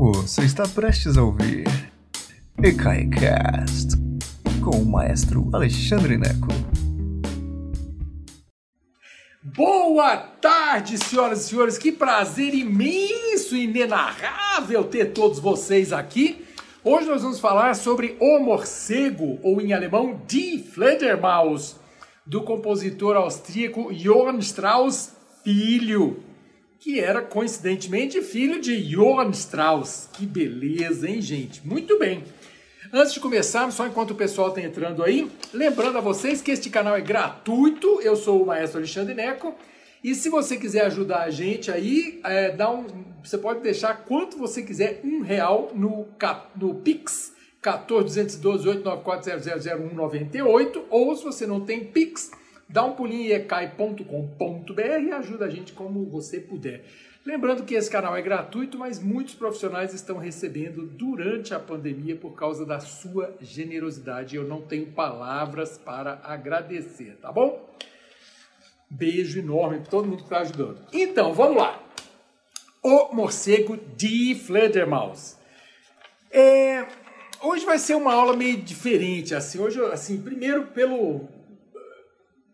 Você está prestes a ouvir EKAICAST com o maestro Alexandre Neco. Boa tarde, senhoras e senhores. Que prazer imenso e inenarrável ter todos vocês aqui. Hoje nós vamos falar sobre O Morcego, ou em alemão Die Fledermaus, do compositor austríaco Johann Strauss Filho que era coincidentemente filho de Johann Strauss. Que beleza, hein, gente? Muito bem. Antes de começarmos, só enquanto o pessoal está entrando aí, lembrando a vocês que este canal é gratuito. Eu sou o maestro Alexandre Neco. E se você quiser ajudar a gente aí, é, dá um, você pode deixar quanto você quiser, um real no, no Pix 14212 ou se você não tem Pix, Dá um pulinho em ecai.com.br e ajuda a gente como você puder. Lembrando que esse canal é gratuito, mas muitos profissionais estão recebendo durante a pandemia por causa da sua generosidade. Eu não tenho palavras para agradecer, tá bom? Beijo enorme para todo mundo que está ajudando. Então, vamos lá. O morcego de Fledermaus. É, hoje vai ser uma aula meio diferente, assim. Hoje, assim, primeiro pelo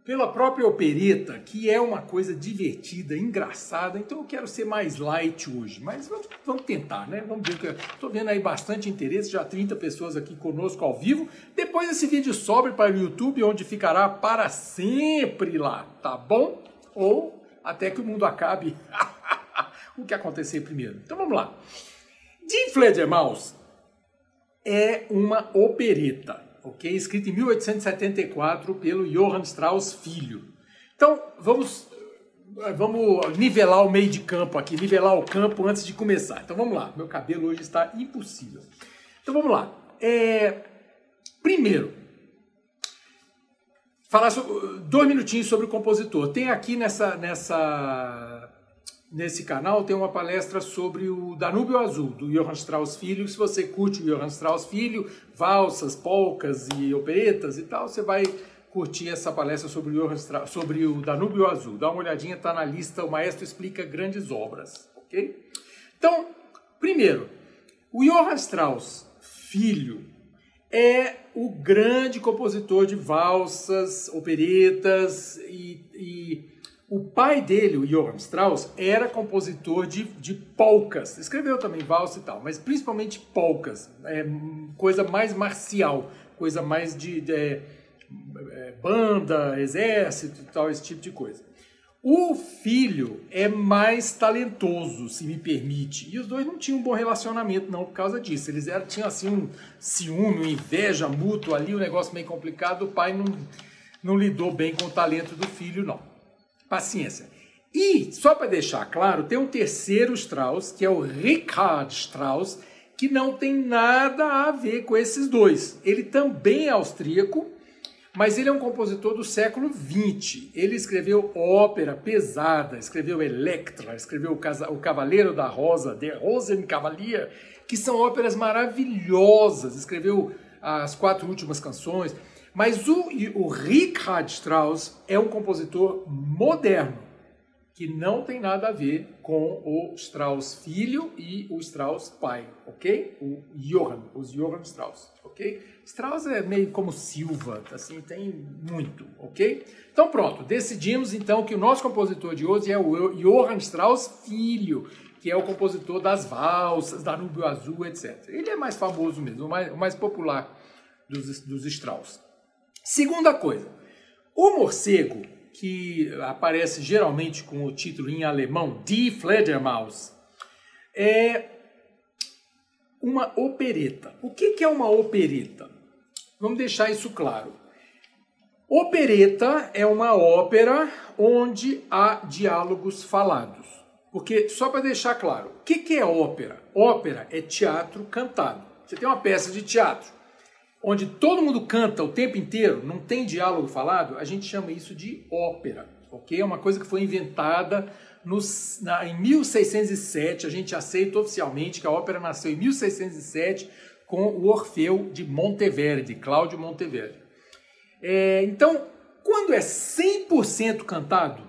pela própria opereta, que é uma coisa divertida, engraçada. Então eu quero ser mais light hoje, mas vamos, vamos tentar, né? Vamos ver estou vendo aí bastante interesse, já 30 pessoas aqui conosco ao vivo. Depois esse vídeo sobe para o YouTube, onde ficará para sempre lá, tá bom? Ou até que o mundo acabe. o que acontecer primeiro. Então vamos lá. Die Fledermaus é uma opereta ok? Escrito em 1874 pelo Johann Strauss Filho. Então, vamos, vamos nivelar o meio de campo aqui, nivelar o campo antes de começar. Então, vamos lá. Meu cabelo hoje está impossível. Então, vamos lá. É, primeiro, falar sobre, dois minutinhos sobre o compositor. Tem aqui nessa, nessa nesse canal tem uma palestra sobre o Danúbio Azul, do Johann Strauss Filho. Se você curte o Johann Strauss Filho, valsas, polcas e operetas e tal, você vai curtir essa palestra sobre o, Strauss, sobre o Danúbio Azul. Dá uma olhadinha, está na lista, o maestro explica grandes obras, ok? Então, primeiro, o Johann Strauss Filho é o grande compositor de valsas, operetas e, e o pai dele, o Johann Strauss, era compositor de, de polcas. Escreveu também valsa e tal, mas principalmente polcas. É, coisa mais marcial, coisa mais de, de é, é, banda, exército e tal, esse tipo de coisa. O filho é mais talentoso, se me permite. E os dois não tinham um bom relacionamento, não, por causa disso. Eles eram, tinham assim um ciúme, uma inveja mútua ali, um negócio meio complicado. O pai não, não lidou bem com o talento do filho, não. Paciência. E, só para deixar claro, tem um terceiro Strauss, que é o Richard Strauss, que não tem nada a ver com esses dois. Ele também é austríaco, mas ele é um compositor do século XX. Ele escreveu ópera pesada, escreveu Electra, escreveu O Cavaleiro da Rosa, Der Rosenkavalier, que são óperas maravilhosas. Escreveu as quatro últimas canções. Mas o, o Richard Strauss é um compositor moderno, que não tem nada a ver com o Strauss filho e o Strauss pai, ok? O Johann, os Johann Strauss, ok? Strauss é meio como Silva, assim, tem muito, ok? Então pronto, decidimos então que o nosso compositor de hoje é o Johann Strauss filho, que é o compositor das valsas, da Nubio Azul, etc. Ele é mais famoso mesmo, o mais, o mais popular dos, dos Strauss. Segunda coisa, o morcego, que aparece geralmente com o título em alemão Die Fledermaus, é uma opereta. O que é uma opereta? Vamos deixar isso claro. Opereta é uma ópera onde há diálogos falados. Porque, só para deixar claro, o que é ópera? Ópera é teatro cantado. Você tem uma peça de teatro onde todo mundo canta o tempo inteiro, não tem diálogo falado, a gente chama isso de ópera, ok? É uma coisa que foi inventada nos, na, em 1607, a gente aceita oficialmente que a ópera nasceu em 1607 com o Orfeu de Monteverdi, Cláudio Monteverdi. É, então, quando é 100% cantado,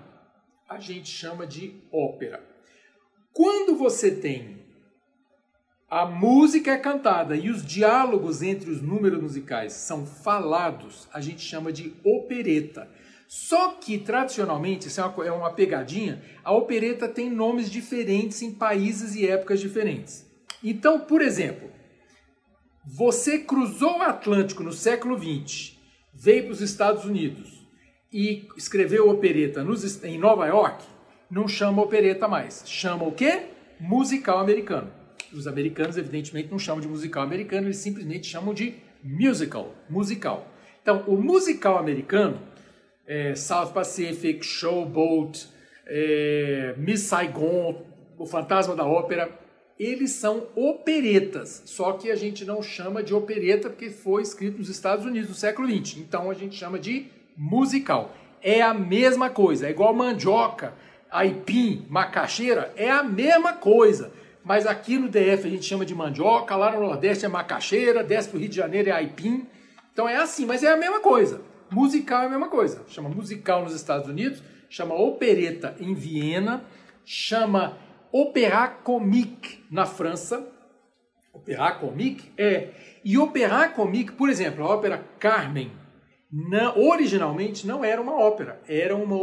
a gente chama de ópera. Quando você tem A música é cantada e os diálogos entre os números musicais são falados, a gente chama de opereta. Só que, tradicionalmente, isso é uma, é pegadinha, a opereta tem nomes diferentes em países e épocas diferentes. Então, por exemplo, você cruzou o Atlântico no século XX, veio para os Estados Unidos e escreveu opereta nos, em Nova York, não chama opereta mais. Chama o quê? Musical americano. Os americanos, evidentemente, não chamam de musical americano, eles simplesmente chamam de musical, musical. Então, o musical americano é, South Pacific, Showboat, é, Miss Saigon, O Fantasma da Ópera, eles são operetas, só que a gente não chama de opereta porque foi escrito nos Estados Unidos no século XX, então a gente chama de musical. É a mesma coisa, é igual mandioca, aipim, macaxeira, é a mesma coisa. Mas aqui no DF a gente chama de mandioca, lá no Nordeste é macaxeira, desce para o Rio de Janeiro é aipim. Então é assim, mas é a mesma coisa. Musical é a mesma coisa. Chama musical nos Estados Unidos, chama opereta em Viena, chama opéra comique na França. Opéra comique é. E opéra comique, por exemplo, a ópera Carmen, não, originalmente não era uma ópera, era uma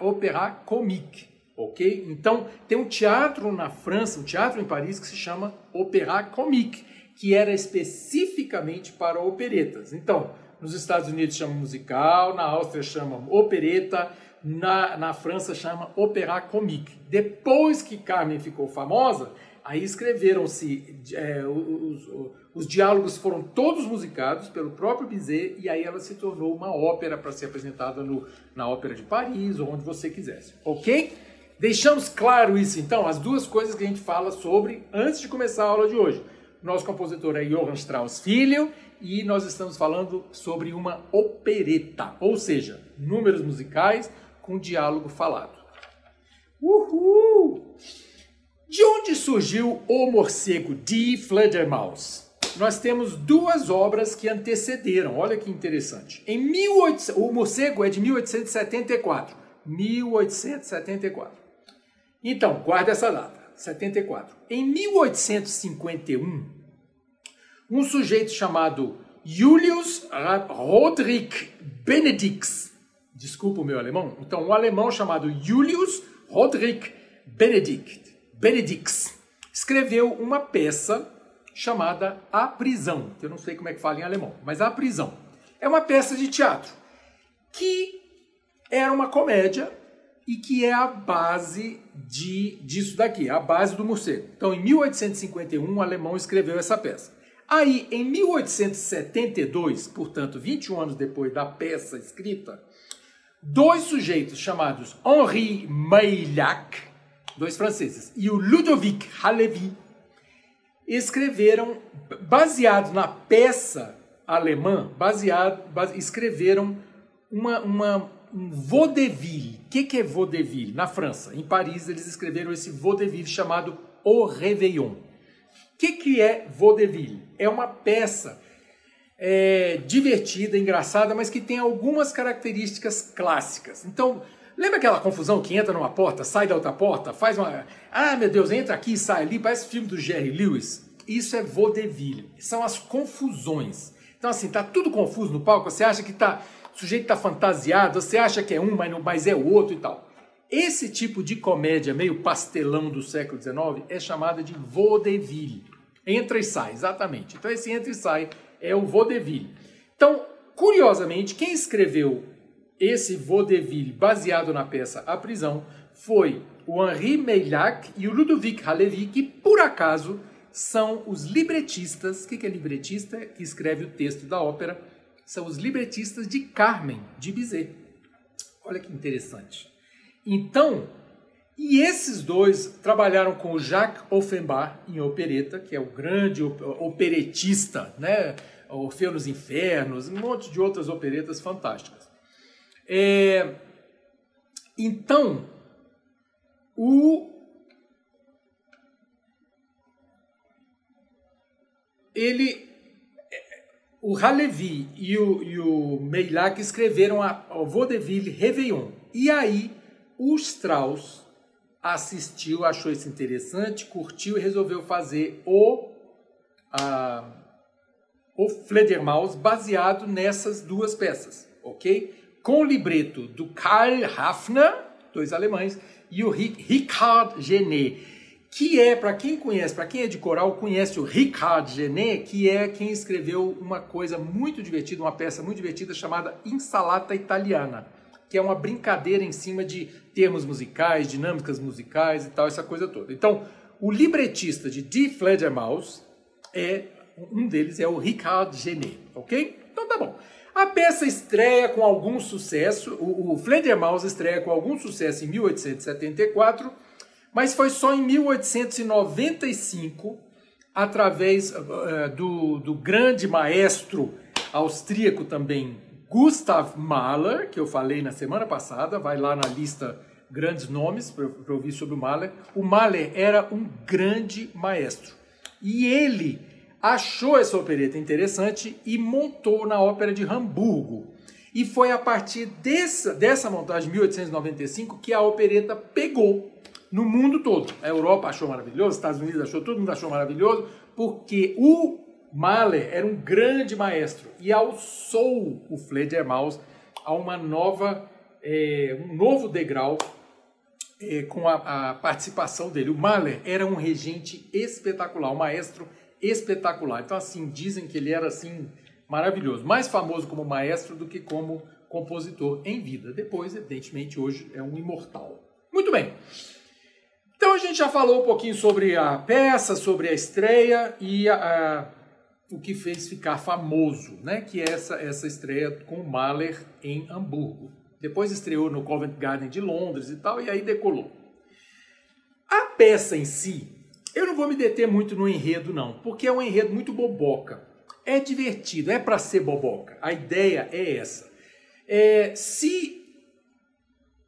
opéra comique. Ok? Então, tem um teatro na França, um teatro em Paris que se chama Opéra Comique, que era especificamente para operetas. Então, nos Estados Unidos chama musical, na Áustria chama opereta, na, na França chama opéra comique. Depois que Carmen ficou famosa, aí escreveram-se, é, os, os, os, diálogos foram todos musicados pelo próprio Bizet e aí ela se tornou uma ópera para ser apresentada no, na Ópera de Paris ou onde você quisesse, ok? Deixamos claro isso então, as duas coisas que a gente fala sobre antes de começar a aula de hoje. Nosso compositor é Johann Strauss Filho e nós estamos falando sobre uma opereta, ou seja, números musicais com diálogo falado. Uhul! De onde surgiu o morcego de Fledermaus? Nós temos duas obras que antecederam, olha que interessante. Em 18... O morcego é de 1874. 1874. Então, guarda essa data, 74. Em 1851, um sujeito chamado Julius Rodrik Benedix. Desculpa o meu alemão. Então, um alemão chamado Julius Rodrik Benedict, Benedix escreveu uma peça chamada A Prisão, que eu não sei como é que fala em alemão, mas A Prisão. É uma peça de teatro que era uma comédia e que é a base de, disso daqui, a base do morcego. Então, em 1851, um alemão escreveu essa peça. Aí, em 1872, portanto, 21 anos depois da peça escrita, dois sujeitos chamados Henri Meillac, dois franceses, e o Ludovic Halevi, escreveram, baseado na peça alemã, baseado, base, escreveram uma, uma, um vaudeville. O que, que é vaudeville? Na França, em Paris, eles escreveram esse vaudeville chamado O Réveillon. O que, que é vaudeville? É uma peça é, divertida, engraçada, mas que tem algumas características clássicas. Então, lembra aquela confusão que entra numa porta, sai da outra porta, faz uma. Ah, meu Deus, entra aqui sai ali, parece filme do Jerry Lewis. Isso é vaudeville. São as confusões. Então, assim, tá tudo confuso no palco, você acha que tá. O sujeito tá fantasiado, você acha que é um, mas, não, mas é o outro e tal. Esse tipo de comédia meio pastelão do século XIX é chamada de vaudeville. Entra e sai, exatamente. Então esse entra e sai é o vaudeville. Então, curiosamente, quem escreveu esse vaudeville baseado na peça A Prisão foi o Henri Meillac e o Ludovic Halevi, que por acaso são os libretistas. O que é libretista? Que escreve o texto da ópera. São os libretistas de Carmen, de Bizet. Olha que interessante. Então, e esses dois trabalharam com o Jacques Offenbach em opereta, que é o grande operetista, né? Orfeu nos Infernos, um monte de outras operetas fantásticas. É... Então, o ele o Halevi e o, e o Meillac escreveram a, o Vaudeville Réveillon. E aí o Strauss assistiu, achou isso interessante, curtiu e resolveu fazer o a, o Fledermaus baseado nessas duas peças, ok? Com o libreto do Karl Hafner, dois alemães, e o Richard Genet, que é, para quem conhece, para quem é de coral, conhece o Richard Genet, que é quem escreveu uma coisa muito divertida, uma peça muito divertida chamada Insalata Italiana, que é uma brincadeira em cima de termos musicais, dinâmicas musicais e tal, essa coisa toda. Então, o libretista de Die Fledermaus é um deles é o Richard Genet, ok? Então tá bom. A peça estreia com algum sucesso, o, o Fledermaus estreia com algum sucesso em 1874 mas foi só em 1895, através uh, do, do grande maestro austríaco também, Gustav Mahler, que eu falei na semana passada, vai lá na lista grandes nomes para ouvir sobre o Mahler. O Mahler era um grande maestro. E ele achou essa opereta interessante e montou na Ópera de Hamburgo. E foi a partir dessa, dessa montagem, 1895, que a opereta pegou no mundo todo. A Europa achou maravilhoso, os Estados Unidos achou, todo mundo achou maravilhoso, porque o Mahler era um grande maestro e alçou o Fledermaus a uma nova, é, um novo degrau é, com a, a, participação dele. O Mahler era um regente espetacular, um maestro espetacular. Então, assim, dizem que ele era assim maravilhoso, mais famoso como maestro do que como compositor em vida. Depois, evidentemente, hoje é um imortal. Muito bem. Gente já falou um pouquinho sobre a peça, sobre a estreia e a, a, o que fez ficar famoso, né? Que é essa, essa estreia com Mahler em Hamburgo. Depois estreou no Covent Garden de Londres e tal, e aí decolou. A peça em si, eu não vou me deter muito no enredo, não, porque é um enredo muito boboca. É divertido, é para ser boboca. A ideia é essa. É, se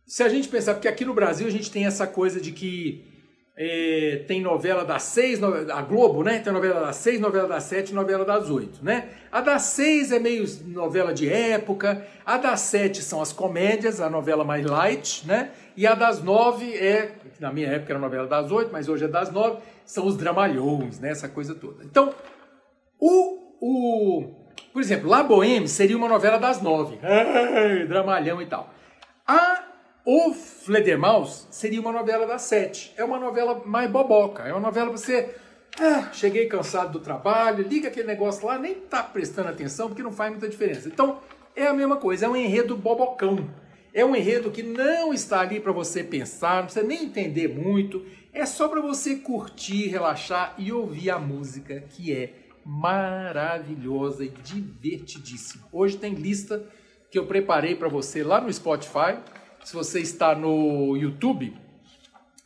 se a gente pensar, porque aqui no Brasil a gente tem essa coisa de que é, tem novela das seis, a Globo, né? Tem novela das seis, novela das sete, novela das oito, né? A das seis é meio novela de época, a das sete são as comédias, a novela mais light, né? E a das nove é, na minha época era novela das oito, mas hoje é das nove, são os dramalhões, né? Essa coisa toda. Então, o, o por exemplo, La Boheme seria uma novela das nove, dramalhão e tal. A o Fledermaus seria uma novela das sete. É uma novela mais boboca. É uma novela pra você. Ah, cheguei cansado do trabalho, liga aquele negócio lá, nem tá prestando atenção porque não faz muita diferença. Então, é a mesma coisa, é um enredo bobocão. É um enredo que não está ali para você pensar, não precisa nem entender muito. É só para você curtir, relaxar e ouvir a música que é maravilhosa e divertidíssima. Hoje tem lista que eu preparei para você lá no Spotify se você está no YouTube,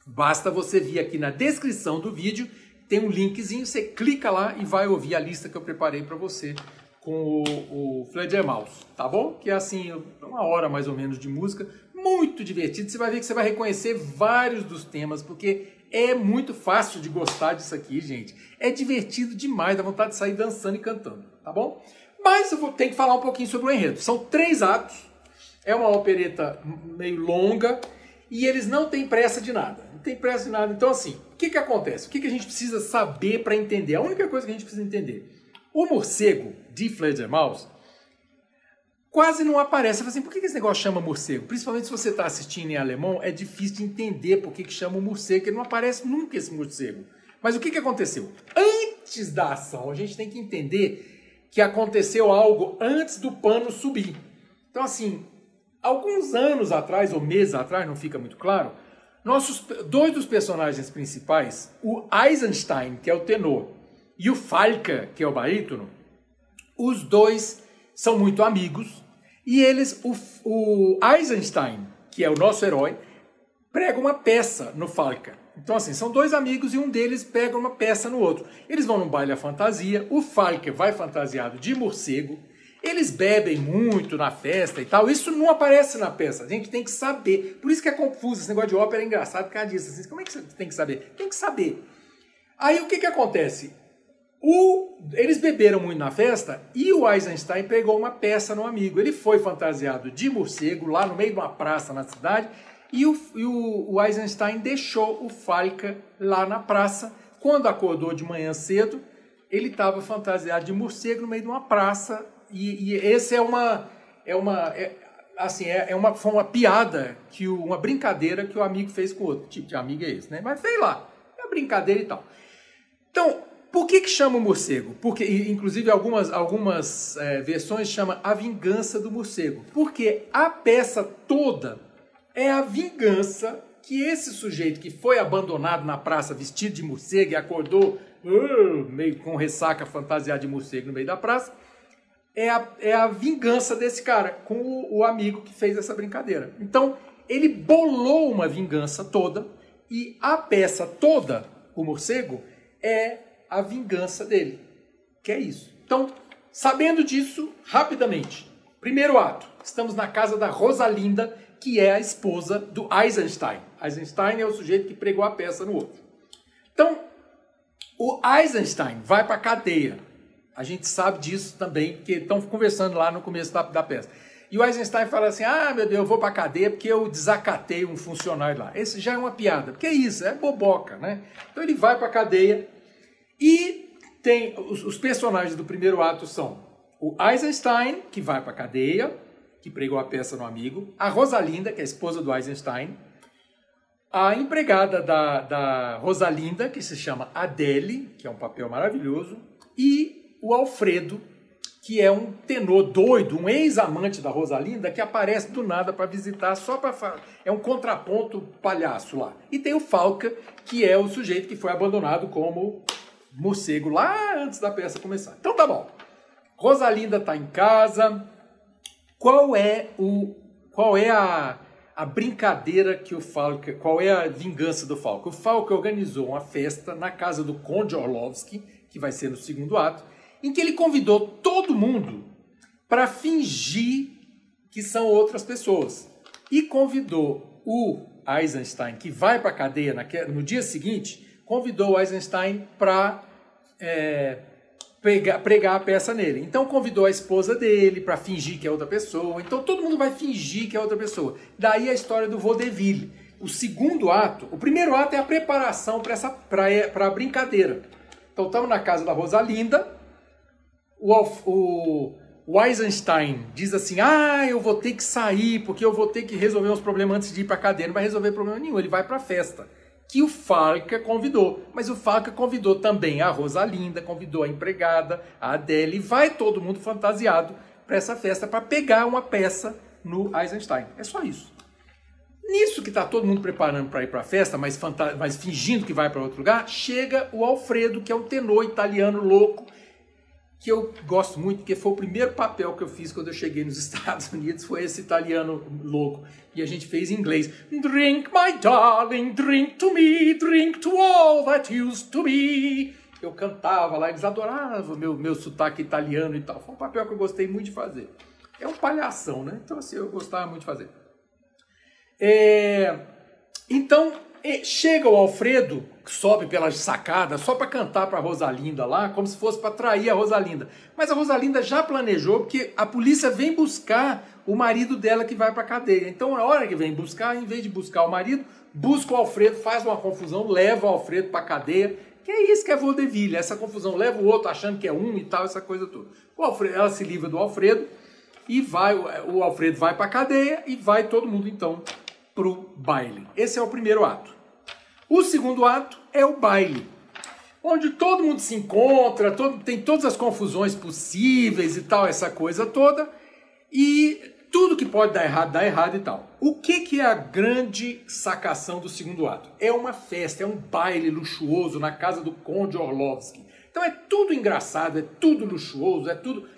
basta você vir aqui na descrição do vídeo, tem um linkzinho, você clica lá e vai ouvir a lista que eu preparei para você com o, o Fledger Mouse, tá bom? Que é assim, uma hora mais ou menos de música, muito divertido. Você vai ver que você vai reconhecer vários dos temas, porque é muito fácil de gostar disso aqui, gente. É divertido demais, dá vontade de sair dançando e cantando, tá bom? Mas eu vou ter que falar um pouquinho sobre o enredo. São três atos, é uma opereta meio longa e eles não têm pressa de nada. Não tem pressa de nada. Então, assim, o que, que acontece? O que, que a gente precisa saber para entender? A única coisa que a gente precisa entender. O morcego de Fledermaus quase não aparece. Assim, por que, que esse negócio chama morcego? Principalmente se você está assistindo em alemão, é difícil de entender por que, que chama o morcego, porque não aparece nunca esse morcego. Mas o que, que aconteceu? Antes da ação, a gente tem que entender que aconteceu algo antes do pano subir. Então, assim, Alguns anos atrás, ou meses atrás, não fica muito claro, nossos dois dos personagens principais, o Eisenstein, que é o tenor, e o Falca, que é o barítono, os dois são muito amigos e eles, o, o Eisenstein, que é o nosso herói, prega uma peça no Falca. Então, assim, são dois amigos e um deles pega uma peça no outro. Eles vão num baile à fantasia, o Falca vai fantasiado de morcego, eles bebem muito na festa e tal. Isso não aparece na peça. A gente tem que saber. Por isso que é confuso. Esse negócio de ópera é engraçado por causa disso. Assim, como é que você tem que saber? Tem que saber. Aí o que, que acontece? O, eles beberam muito na festa e o Eisenstein pegou uma peça no amigo. Ele foi fantasiado de morcego lá no meio de uma praça na cidade e o, e o, o Eisenstein deixou o Falca lá na praça. Quando acordou de manhã cedo, ele estava fantasiado de morcego no meio de uma praça e, e esse é uma é uma é, assim é, é, uma foi uma piada que o, uma brincadeira que o amigo fez com o outro tipo de amigo é esse, né? Mas fez lá, é brincadeira e tal. Então por que, que chama o morcego? Porque, inclusive, algumas, algumas é, versões chama a vingança do morcego. Porque a peça toda é a vingança que esse sujeito que foi abandonado na praça vestido de morcego e acordou uh, meio com ressaca fantasiado de morcego no meio da praça, é a, é a vingança desse cara com o, o amigo que fez essa brincadeira. Então, ele bolou uma vingança toda e a peça toda, o morcego, é a vingança dele. Que é isso. Então, sabendo disso, rapidamente. Primeiro ato. Estamos na casa da Rosalinda, que é a esposa do Eisenstein. Eisenstein é o sujeito que pregou a peça no outro. Então, o Eisenstein vai para a cadeia. A gente sabe disso também, porque estão conversando lá no começo da, da peça. E o Eisenstein fala assim: ah, meu Deus, eu vou para cadeia porque eu desacatei um funcionário lá. Esse já é uma piada, porque é isso, é boboca, né? Então ele vai para cadeia e tem os, os, personagens do primeiro ato são o Eisenstein, que vai para cadeia, que pregou a peça no amigo, a Rosalinda, que é a esposa do Eisenstein, a empregada da, da Rosalinda, que se chama Adele, que é um papel maravilhoso, e o Alfredo, que é um tenor doido, um ex-amante da Rosalinda, que aparece do nada para visitar só para é um contraponto palhaço lá. E tem o Falca, que é o sujeito que foi abandonado como morcego lá antes da peça começar. Então tá bom. Rosalinda tá em casa. Qual é o qual é a, a brincadeira que o Falco, qual é a vingança do Falco? O Falco organizou uma festa na casa do Conde Orlovsky, que vai ser no segundo ato, em que ele convidou todo mundo para fingir que são outras pessoas. E convidou o Eisenstein, que vai para a cadeia no dia seguinte, convidou o Eisenstein para é, pregar, pregar a peça nele. Então convidou a esposa dele para fingir que é outra pessoa. Então todo mundo vai fingir que é outra pessoa. Daí a história do vaudeville. O segundo ato, o primeiro ato é a preparação para a brincadeira. Então estamos na casa da Rosalinda. O, o, o Eisenstein diz assim: Ah, eu vou ter que sair porque eu vou ter que resolver uns problemas antes de ir para a cadeia. Não vai resolver problema nenhum, ele vai para a festa que o Falca convidou. Mas o Falca convidou também a Rosalinda, convidou a empregada, a Adele, vai todo mundo fantasiado para essa festa para pegar uma peça no Eisenstein. É só isso. Nisso que está todo mundo preparando para ir para a festa, mas, mas fingindo que vai para outro lugar, chega o Alfredo, que é um tenor italiano louco, que eu gosto muito, porque foi o primeiro papel que eu fiz quando eu cheguei nos Estados Unidos, foi esse italiano louco. E a gente fez em inglês. Drink, my darling, drink to me, drink to all that used to be. Eu cantava lá, eles adoravam meu, meu sotaque italiano e tal. Foi um papel que eu gostei muito de fazer. É um palhação, né? Então, assim, eu gostava muito de fazer. É... Então, chega o Alfredo, que sobe pelas sacadas só para cantar para Rosalinda lá, como se fosse para atrair a Rosalinda. Mas a Rosalinda já planejou, porque a polícia vem buscar o marido dela que vai para cadeia. Então, na hora que vem buscar, em vez de buscar o marido, busca o Alfredo, faz uma confusão, leva o Alfredo para cadeia. Que é isso que é vaudeville, essa confusão. Leva o outro achando que é um e tal, essa coisa toda. O Alfredo, ela se livra do Alfredo e vai, o Alfredo vai para cadeia e vai todo mundo então para o baile. Esse é o primeiro ato. O segundo ato é o baile, onde todo mundo se encontra, todo, tem todas as confusões possíveis e tal, essa coisa toda, e tudo que pode dar errado, dá errado e tal. O que, que é a grande sacação do segundo ato? É uma festa, é um baile luxuoso na casa do Conde Orlovsky. Então é tudo engraçado, é tudo luxuoso, é tudo.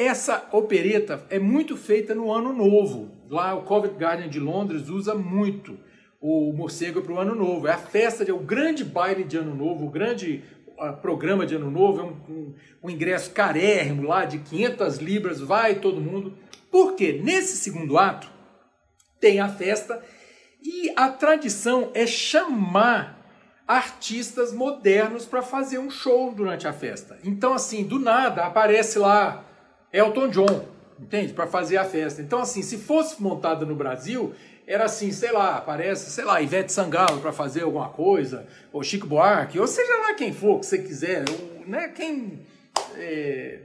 Essa opereta é muito feita no Ano Novo. Lá o Covent Garden de Londres usa muito o morcego para o Ano Novo. É a festa, de, o grande baile de Ano Novo, o grande uh, programa de Ano Novo. É um, um, um ingresso carérrimo lá de 500 libras, vai todo mundo. Porque nesse segundo ato tem a festa e a tradição é chamar artistas modernos para fazer um show durante a festa. Então, assim, do nada aparece lá Elton John, entende? Para fazer a festa. Então, assim, se fosse montada no Brasil, era assim, sei lá, aparece, sei lá, Ivete Sangalo para fazer alguma coisa, ou Chico Buarque, ou seja lá quem for que você quiser, ou, né, quem... É,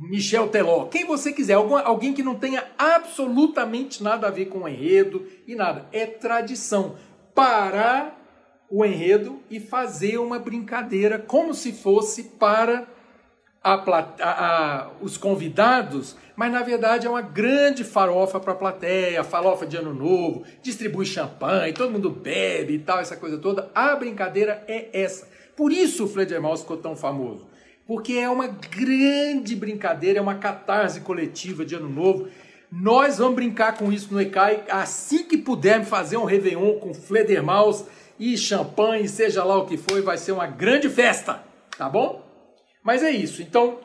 Michel Teló, quem você quiser, alguém que não tenha absolutamente nada a ver com o enredo e nada. É tradição. Parar o enredo e fazer uma brincadeira como se fosse para a, a, a, os convidados, mas na verdade é uma grande farofa para a plateia, farofa de ano novo, distribui champanhe, todo mundo bebe e tal, essa coisa toda. A brincadeira é essa. Por isso o Fledermaus ficou tão famoso. Porque é uma grande brincadeira, é uma catarse coletiva de ano novo. Nós vamos brincar com isso no ECAI assim que pudermos fazer um Réveillon com Fledermaus e champanhe, seja lá o que for, vai ser uma grande festa, tá bom? Mas é isso. Então,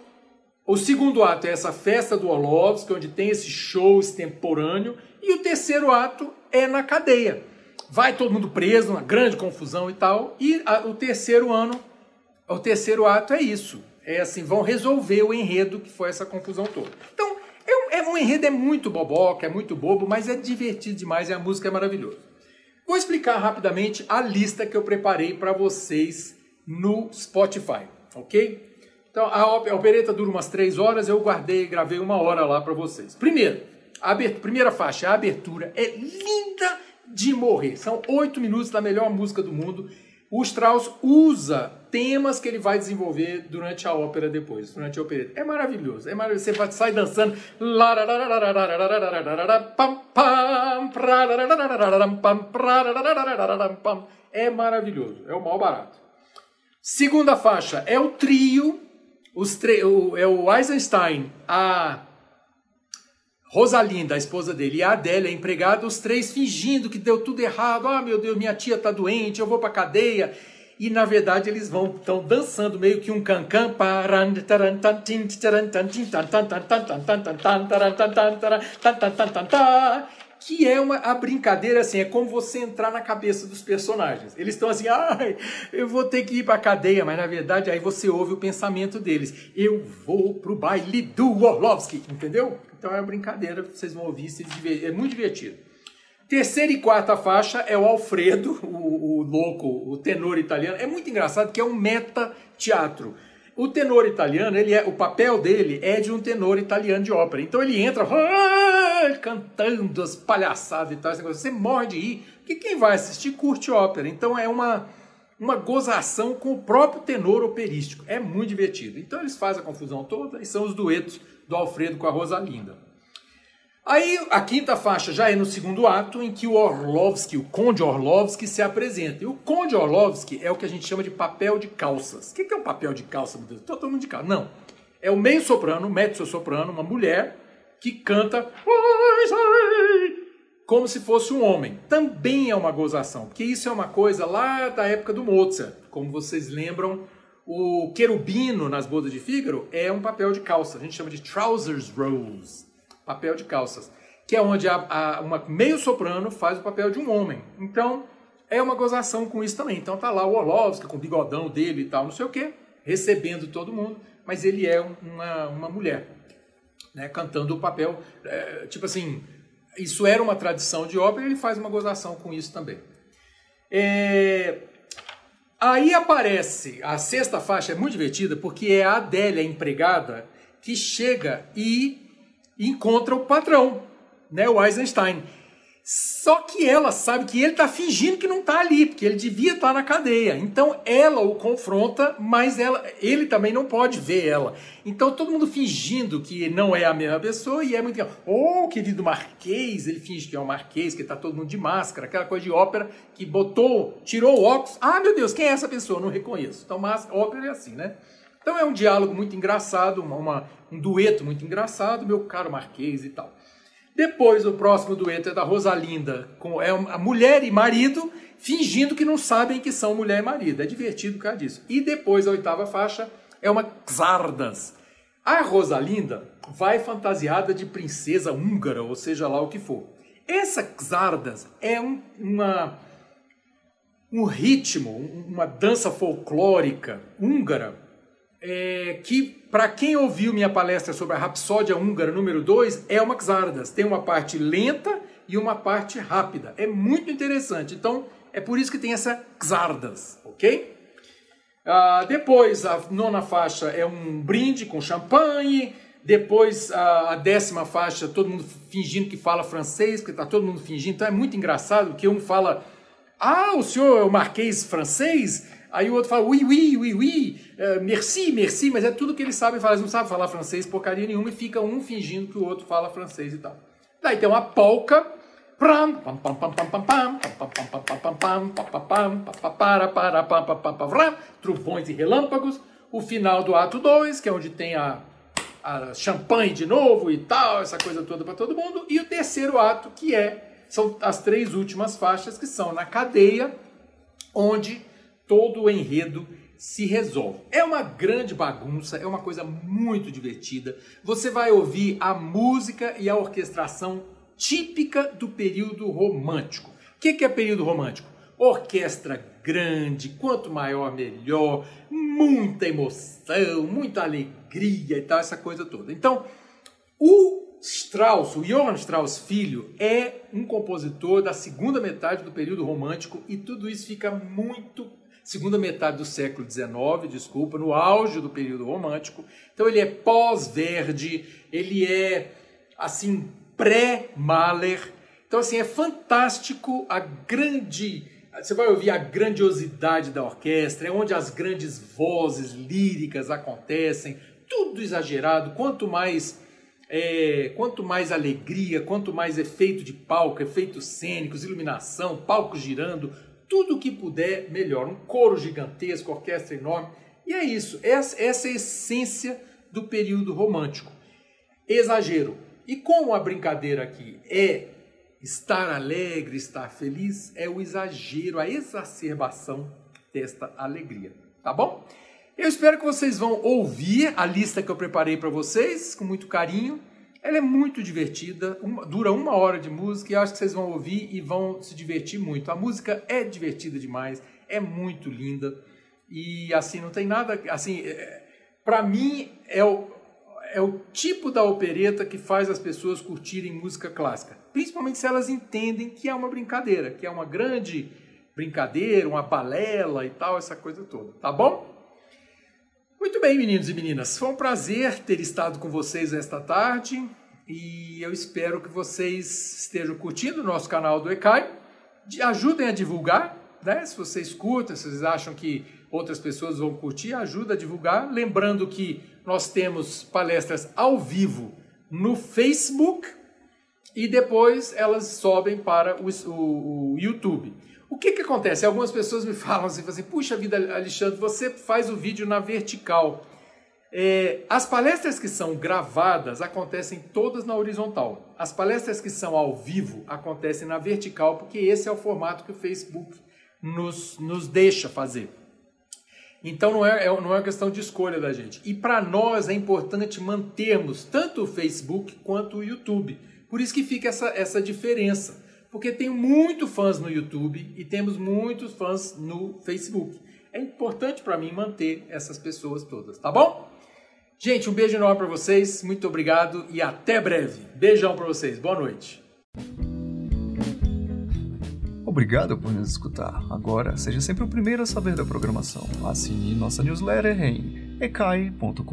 o segundo ato é essa festa do Orlovsky, onde tem esse show extemporâneo, e o terceiro ato é na cadeia. Vai todo mundo preso, uma grande confusão e tal, e a, o terceiro ano, o terceiro ato é isso. É assim, vão resolver o enredo que foi essa confusão toda. Então, é um, é um enredo é muito boboca, é muito bobo, mas é divertido demais e a música é maravilhosa. Vou explicar rapidamente a lista que eu preparei para vocês no Spotify, ok? Então, a opereta dura umas três horas, eu guardei e gravei uma hora lá para vocês. Primeiro, a abertura, primeira faixa, a abertura é linda de morrer. São oito minutos da melhor música do mundo. O Strauss usa temas que ele vai desenvolver durante a ópera depois, durante a opereta. É maravilhoso, é maravilhoso. Você vai, sai dançando. É maravilhoso, é o mal barato. Segunda faixa é o trio os o, é o Eisenstein, a Rosalinda, a esposa dele, e a Adélia, empregada, os três fingindo que deu tudo errado. Ah, meu Deus, minha tia tá doente, eu vou pra cadeia. E na verdade eles vão estão dançando meio que um cancan que é uma a brincadeira assim, é como você entrar na cabeça dos personagens. Eles estão assim, ai, eu vou ter que ir para cadeia, mas na verdade aí você ouve o pensamento deles. Eu vou pro baile do Orlovsky, entendeu? Então é uma brincadeira, vocês vão ouvir, é muito divertido. Terceira e quarta faixa é o Alfredo, o, o louco, o tenor italiano. É muito engraçado que é um meta teatro. O tenor italiano, ele é, o papel dele é de um tenor italiano de ópera. Então ele entra ah, cantando as palhaçadas e tal, você morre de rir, porque quem vai assistir curte ópera. Então é uma, uma gozação com o próprio tenor operístico. É muito divertido. Então eles fazem a confusão toda e são os duetos do Alfredo com a Rosalinda. Aí a quinta faixa já é no segundo ato, em que o Orlovsky, o Conde Orlovsky, se apresenta. E o Conde Orlovsky é o que a gente chama de papel de calças. O que é um papel de calça, meu Deus? Todo mundo de calça. Não. É o meio soprano, mezzo soprano, uma mulher que canta como se fosse um homem. Também é uma gozação, porque isso é uma coisa lá da época do Mozart. Como vocês lembram, o querubino nas bodas de Fígaro é um papel de calça. A gente chama de trousers rose papel de calças, que é onde a, a, uma meio soprano faz o papel de um homem. Então, é uma gozação com isso também. Então tá lá o Orlovsky com o bigodão dele e tal, não sei o quê, recebendo todo mundo, mas ele é uma, uma mulher, né, cantando o papel, é, tipo assim, isso era uma tradição de ópera, ele faz uma gozação com isso também. É, aí aparece, a sexta faixa é muito divertida, porque é a Adélia, empregada, que chega e encontra o patrão, né, o Eisenstein. Só que ela sabe que ele está fingindo que não está ali, porque ele devia estar tá na cadeia. Então ela o confronta, mas ela, ele também não pode ver ela. Então todo mundo fingindo que não é a mesma pessoa e é muito. Oh, querido Marquês, ele finge que é o Marquês, que está todo mundo de máscara, aquela coisa de ópera que botou, tirou o óculos. Ah, meu Deus, quem é essa pessoa? Não reconheço. Então, mas ópera é assim, né? Então é um diálogo muito engraçado, uma, uma, um dueto muito engraçado, meu caro Marquês e tal. Depois o próximo dueto é da Rosalinda, com é a mulher e marido fingindo que não sabem que são mulher e marido. É divertido por causa disso. E depois a oitava faixa é uma Xardas. A Rosalinda vai fantasiada de princesa húngara, ou seja lá o que for. Essa Xardas é um, uma, um ritmo, uma dança folclórica húngara é, que, para quem ouviu minha palestra sobre a Rapsódia Húngara número 2, é uma Xardas. Tem uma parte lenta e uma parte rápida. É muito interessante. Então, é por isso que tem essa Xardas, ok? Ah, depois, a nona faixa é um brinde com champanhe. Depois, a, a, décima faixa, todo mundo fingindo que fala francês, porque está todo mundo fingindo. Então, é muito engraçado, porque um fala, ah, o senhor é o marquês francês? Aí o outro fala, oui, oui, oui, oui, uh, merci, merci, mas é tudo que eles sabem falar. Eles não sabem falar francês porcaria nenhuma e fica um fingindo que o outro fala francês e tal. Daí tem uma polca, trovões e relâmpagos. O final do ato 2, que é onde tem a, a champanhe de novo e tal, essa coisa toda para todo mundo. E o terceiro ato, que é são as três últimas faixas, que são na cadeia, onde todo o enredo se resolve. É uma grande bagunça, é uma coisa muito divertida. Você vai ouvir a música e a orquestração típica do período romântico. O que é período romântico? Orquestra grande, quanto maior melhor, muita emoção, muita alegria e tal, essa coisa toda. Então, o Strauss, o Johann Strauss filho, é um compositor da segunda metade do período romântico e tudo isso fica muito segunda metade do século XIX, desculpa, no auge do período romântico. Então ele é pós-Verdi, ele é assim pré-Mahler. Então assim é fantástico a grande você vai ouvir a grandiosidade da orquestra, é onde as grandes vozes líricas acontecem, tudo exagerado. Quanto mais é, quanto mais alegria, quanto mais efeito de palco, efeitos cênicos, iluminação, palco girando, tudo que puder, melhor. Um coro gigantesco, orquestra enorme. E é isso. Essa, essa é a essência do período romântico. Exagero. E como a brincadeira aqui é estar alegre, estar feliz, é o exagero, a exacerbação desta alegria. Tá bom? Eu espero que vocês vão ouvir a lista que eu preparei para vocês com muito carinho. Ela é muito divertida, uma, dura uma hora de música e acho que vocês vão ouvir e vão se divertir muito. A música é divertida demais, é muito linda e assim não tem nada, assim, é, para mim é o, é o tipo da opereta que faz as pessoas curtirem música clássica, principalmente se elas entendem que é uma brincadeira, que é uma grande brincadeira, uma balela e tal, essa coisa toda, tá bom? Muito bem, meninos e meninas, foi um prazer ter estado com vocês esta tarde e eu espero que vocês estejam curtindo o nosso canal do ECAI. Ajudem a divulgar, né? Se vocês curtem, se vocês acham que outras pessoas vão curtir, ajuda a divulgar. Lembrando que nós temos palestras ao vivo no Facebook e depois elas sobem para o, o, o YouTube. O que, que acontece? Algumas pessoas me falam assim, assim, puxa vida, Alexandre, você faz o vídeo na vertical. É, as palestras que são gravadas acontecem todas na horizontal. As palestras que são ao vivo acontecem na vertical, porque esse é o formato que o Facebook nos, nos deixa fazer. Então não é, é não é uma questão de escolha da gente. E para nós é importante mantermos tanto o Facebook quanto o YouTube. Por isso que fica essa, essa diferença porque tenho muito fãs no YouTube e temos muitos fãs no Facebook. É importante para mim manter essas pessoas todas, tá bom? Gente, um beijo enorme para vocês, muito obrigado e até breve. Beijão para vocês, boa noite. Obrigado por nos escutar. Agora, seja sempre o primeiro a saber da programação. Assine nossa newsletter em ecai.com.br.